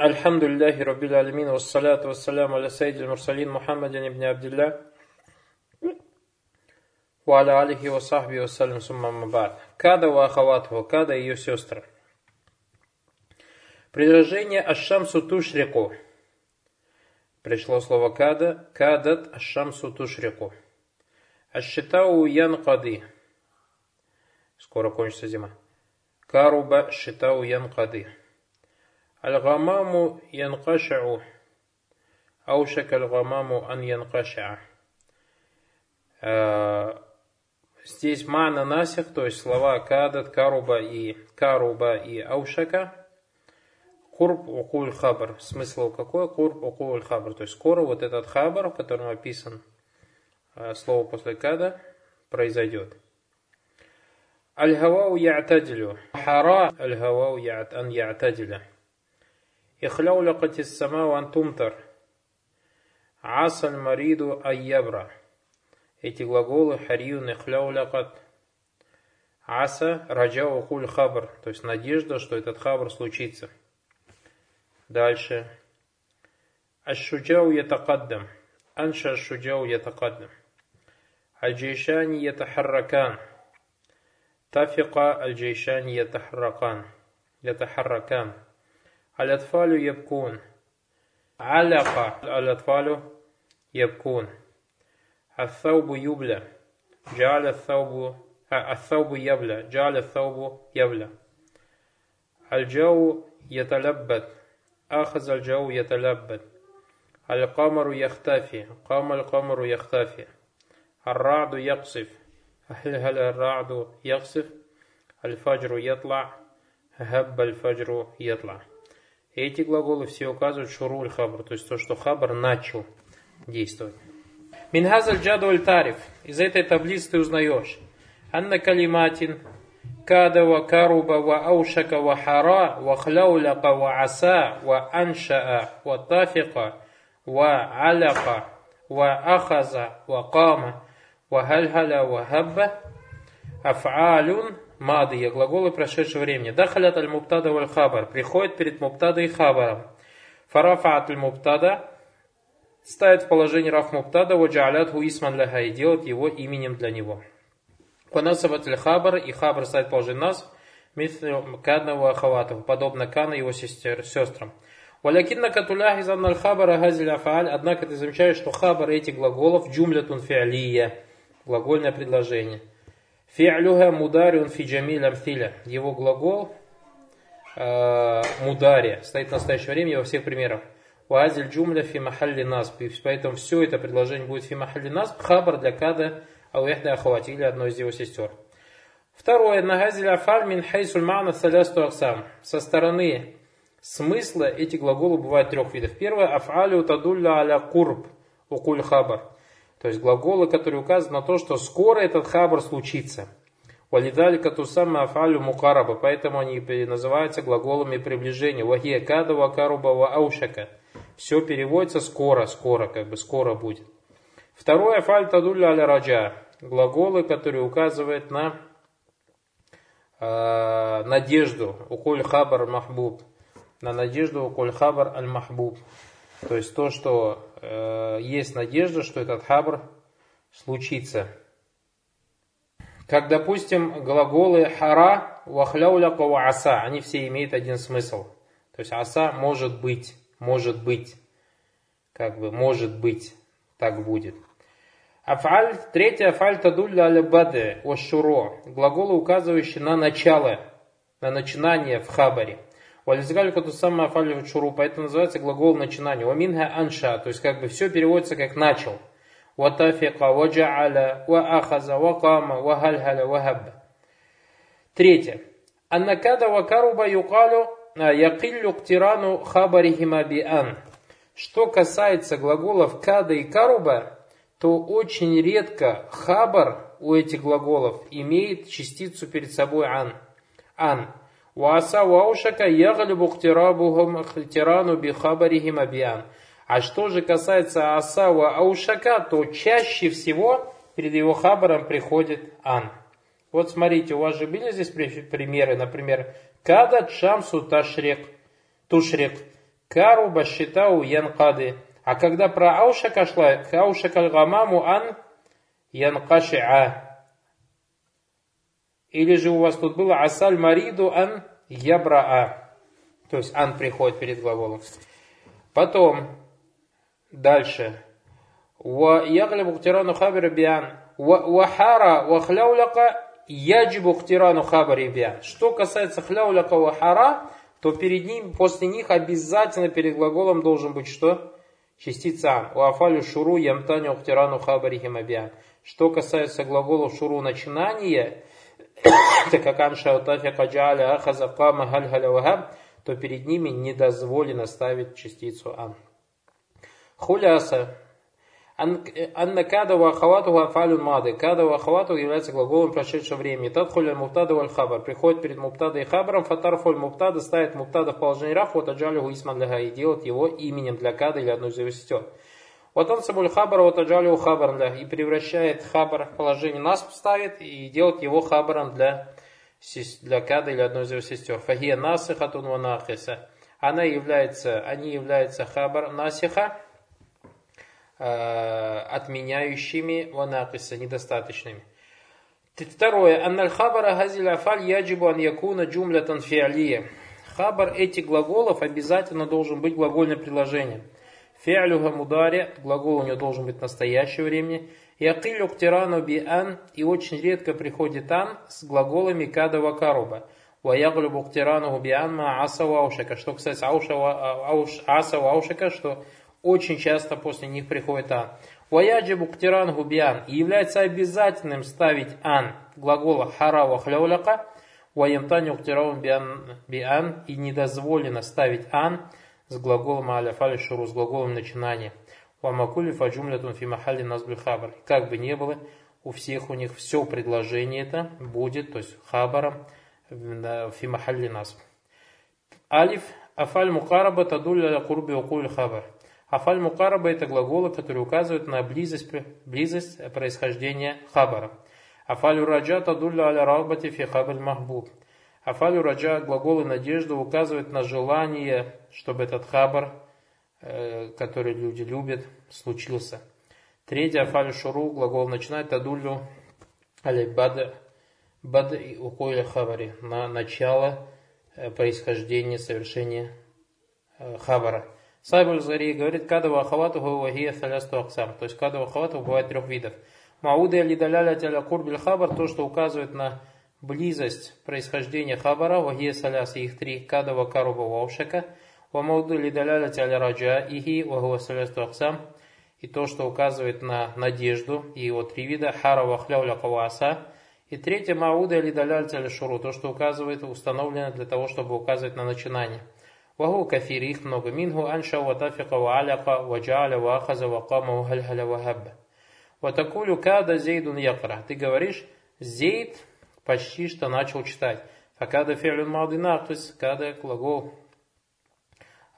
الحمد لله رب العالمين والصلاة والسلام على سيد المرسلين محمد بن عبد الله وعلى آله وصحبه وسلم ثم أما بعد Када ва ахаватху, Када и ее сестры. Предложение Ашамсу Тушрику. Пришло слово Када, Кадат Ашамсу Тушрику. Ашшитау Ян Кады. Скоро кончится зима. Каруба Шитау Ян Кады. الغمام ينقشع أوشك الغمام أن ينقشع Здесь мана насих, то есть слова кадат, каруба и каруба и аушака. Курб укуль хабар. Смысл какой? Курб укуль хабар. То есть скоро вот этот хабар, в котором описан слово после када, произойдет. Аль-хавау я'тадилю. Хара аль-хавау ан я'тадиля. Ихляулякат из самау антумтар. Асаль мариду айябра. Эти глаголы хариун ихляулякат. Аса раджа укуль хабр. То есть надежда, что этот хабр случится. Дальше. Ашшуджау ятакаддам. Анша ашшуджау ятакаддам. Аль-Джейшани ятахарракан. Тафика аль-Джейшани ятахарракан. Ятахарракан. الأطفال يبكون. علق الأطفال يبكون. الثوب يبلى. جعل الثوب الثوب يبلى. جعل الثوب يبلى. الجو يتلبد أخذ الجو يتلبد القمر يختفي. قام القمر يختفي. الرعد يقصف. هل هل الرعد يقصف؟ الفجر يطلع. هب الفجر يطلع. Эти глаголы все указывают шуруль хабр, то есть то, что хабр начал действовать. Минхазаль джадуль тариф. Из этой таблицы ты узнаешь. Анна калиматин када каруба ва аушака ва хара ва хляуляка ва аса ва аншаа ва тафика ва аляка ва ахаза ва кама ва хальхаля ва хабба аф'алюн мадия, глаголы прошедшего времени. Дахалят аль муптада валь хабар. Приходит перед муптада и хабаром. Фарафаат аль муптада ставит в положение раф муптада, ваджалят ху исман ляха и делает его именем для него. Кванасабат аль хабар и хабар ставит в положение нас, митhlю кадна ахаватов, подобно кана его сестер, сестрам. Валякинна катулях из аль хабара газиля фааль, однако ты замечаешь, что хабар этих глаголов джумлятун фиалия, глагольное предложение. Фи'люха мудариун фи джамиль. Его глагол э, стоит в настоящее время во всех примерах. Уазиль джумля фи махалли. Поэтому все это предложение будет фи махалли. Хабар для када ауяхда ахвати или одной из его сестер. Второе. Нагазиль афаль мин хайсуль ма'на салясту аксам. Со стороны смысла эти глаголы бывают трех видов. Первое. Афалю тадулля аля курб. Укуль хабар. То есть глаголы, которые указывают на то, что скоро этот хабар случится. Валидалика тусамма афалю мукараба, поэтому они называются глаголами приближения. Вахия када вакаруба ва аушака. Все переводится скоро, скоро, как бы скоро будет. Второе афаль тадулля аля раджа. Глаголы, которые указывают на э, надежду. Укуль хабар махбуб. На надежду укуль хабар аль махбуб. То есть то, что э, есть надежда, что этот хабр случится. Как, допустим, глаголы хара, вахляуляка ва аса, они все имеют один смысл. То есть аса может быть, может быть, как бы может быть, так будет. Афаль, третье афаль тадулля аля баде, шуро, глаголы, указывающие на начало, на начинание в хабаре. Вализгалю кату самая афалю шуру, поэтому называется глагол начинания. Ваминха анша, то есть как бы все переводится как начал. Ватафика, ваджа'аля, ваахаза, вакама, вахальхаля, вахабба. Третье. Аннакада вакаруба юкалю якиллю ктирану хабарихима биан. Что касается глаголов када и каруба, то очень редко хабар у этих глаголов имеет частицу перед собой ан. Ан. Васа ваушака яглибу ктирабухам ктирану бихабарихим абиан. А что же касается Асава Аушака, то чаще всего перед его хабаром приходит Ан. Вот смотрите, у вас же были здесь примеры, например, Када Шамсу Ташрек, Тушрек, Кару башитау янкады. А когда про аушака шла, аушака гамаму ан янкашиа. Или же у вас тут было асаль мариду ан ябраа. То есть ан приходит перед глаголом. Потом, дальше. Ва яглибу ктирану хабира биан. Ва хара ва хляуляка яджибу ктирану хабари биан. Что касается хляуляка ва хара, то перед ним, после них обязательно перед глаголом должен быть что? Частица ан. У афалю шуру ямтаню ктирану хабари химабиан. Что касается глаголов шуру начинания, так как анша утафика джаля ахаза кама халь халя то перед ними не дозволено ставить частицу ан. Хуляса. Анна када ва ахавату афалюн мады. Када ва является глаголом прошедшего времени. Тадхуля муптада валь хабар. Приходит перед муптада и хабаром. Фатарфуль муптада ставит муптада в положение раф. Вот аджалиху исман для и делает его именем для када или одной из его сестер. Вот он собой хабар, вот аджалиху хабар для и превращает хабар в положение нас ставит и делает его хабаром для для Када или одной из его сестер. Фахия насихатун ва нахиса. Она является, они являются хабар насиха, э, отменяющими ванакиса, недостаточными. Второе. Анналь хабара газиль афаль яджибу ан якуна джумлятан фиалия. Хабар этих глаголов обязательно должен быть глагольное предложение. Фиалюха мудари, глагол у него должен быть в настоящее время. Якилю ктирану би ан, и очень редко приходит ан с глаголами кадова каруба. Ваяглюбу ктирану би ан ма аса ваушака. Что, кстати, ауша, ауш, аса ваушака, что очень часто после них приходит ан. Ваяджибу ктиран губиан. И является обязательным ставить ан глагола хара хляуляка. Ваямтаню ктирау биан. И недозволено ставить ан с глаголом аля шуру, с глаголом начинания. Вамакули фаджумлятун фи махали назбуль хабар. Как бы ни было, у всех у них все предложение это будет, то есть хабаром фи махали нас. Алиф афаль мукараба тадулля курби укуль хабар. Афаль мукараба это глаголы, которые указывают на близость, близость происхождения хабара. Афаль раджа тадулля аля рабати фи хабар махбуб. Афаль раджа глаголы надежды указывают на желание, чтобы этот хабар Э, который люди любят, случился. Третье, афаль шуру, глагол начинает тадулю али бад, бад и укойля хавари, на начало э, происхождения, совершения э, хавара. Сайбуль Зари говорит, кадава ахавату вахия салясту аксам. То есть кадава ахавату бывает трех видов. Мауды али даляля тяля курбиль хабар, то, что указывает на близость происхождения хабара, вахия саляс, их три, кадава каруба ваушака – Вамауду лидалялати аля раджаихи вахуа салясту аксам. И то, что указывает на надежду, и его три вида, хара вахляуля каваса. И третье, мауда лидалялати аля шуру, то, что указывает, установлено для того, чтобы указывать на начинание. Ваху кафир, их много. Мингу джааля ва ахаза ва кама ва хальхаля ва хабба. Ватакулю када зейдун якра. Ты говоришь, зейд почти что начал читать. Факада фи'люн мадина, то есть када глагол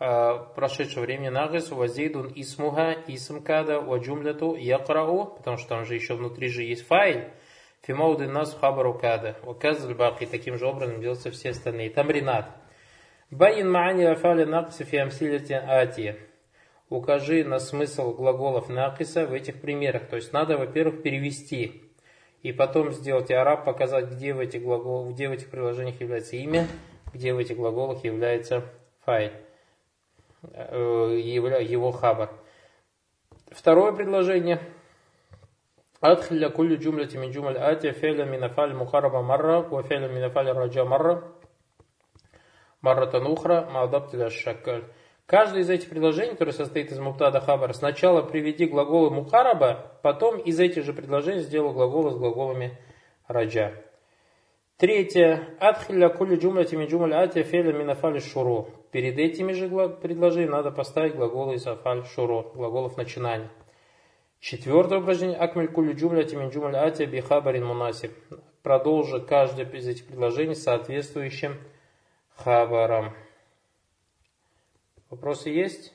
Э, прошедшего времени нагис вазидун исмуха исмкада ваджумляту якрау, потому что там же еще внутри же есть файл, фимауды нас хабару када, указывали баки, таким же образом делаются все остальные. Тамринат. Баин маани афали накиса фи амсилити ати. Укажи на смысл глаголов накиса в этих примерах. То есть надо, во-первых, перевести. И потом сделать араб, показать, где в этих глаголах, где в этих приложениях является имя, где в этих глаголах является файл. Э, его хабар. Второе предложение. Адхля кулли джумляти мин джумаль ати фейля минафаль мухараба марра ва фейля минафаль раджа марра марра танухра маадабтиля шакаль. Каждое из этих предложений, которое состоит из муптада хабара, сначала приведи глаголы мухараба, потом из этих же предложений сделал глаголы с глаголами раджа. Третье. Адхилля кули джумляти ми джумаль ати феля минафали шуру. Перед этими же предложениями надо поставить глаголы из афаль шуру, глаголов начинания. Четвертое упражнение. Акмель кули джумляти ми джумаль ати бихабарин мунасиб. Продолжи каждое из этих предложений соответствующим хабаром. Вопросы есть?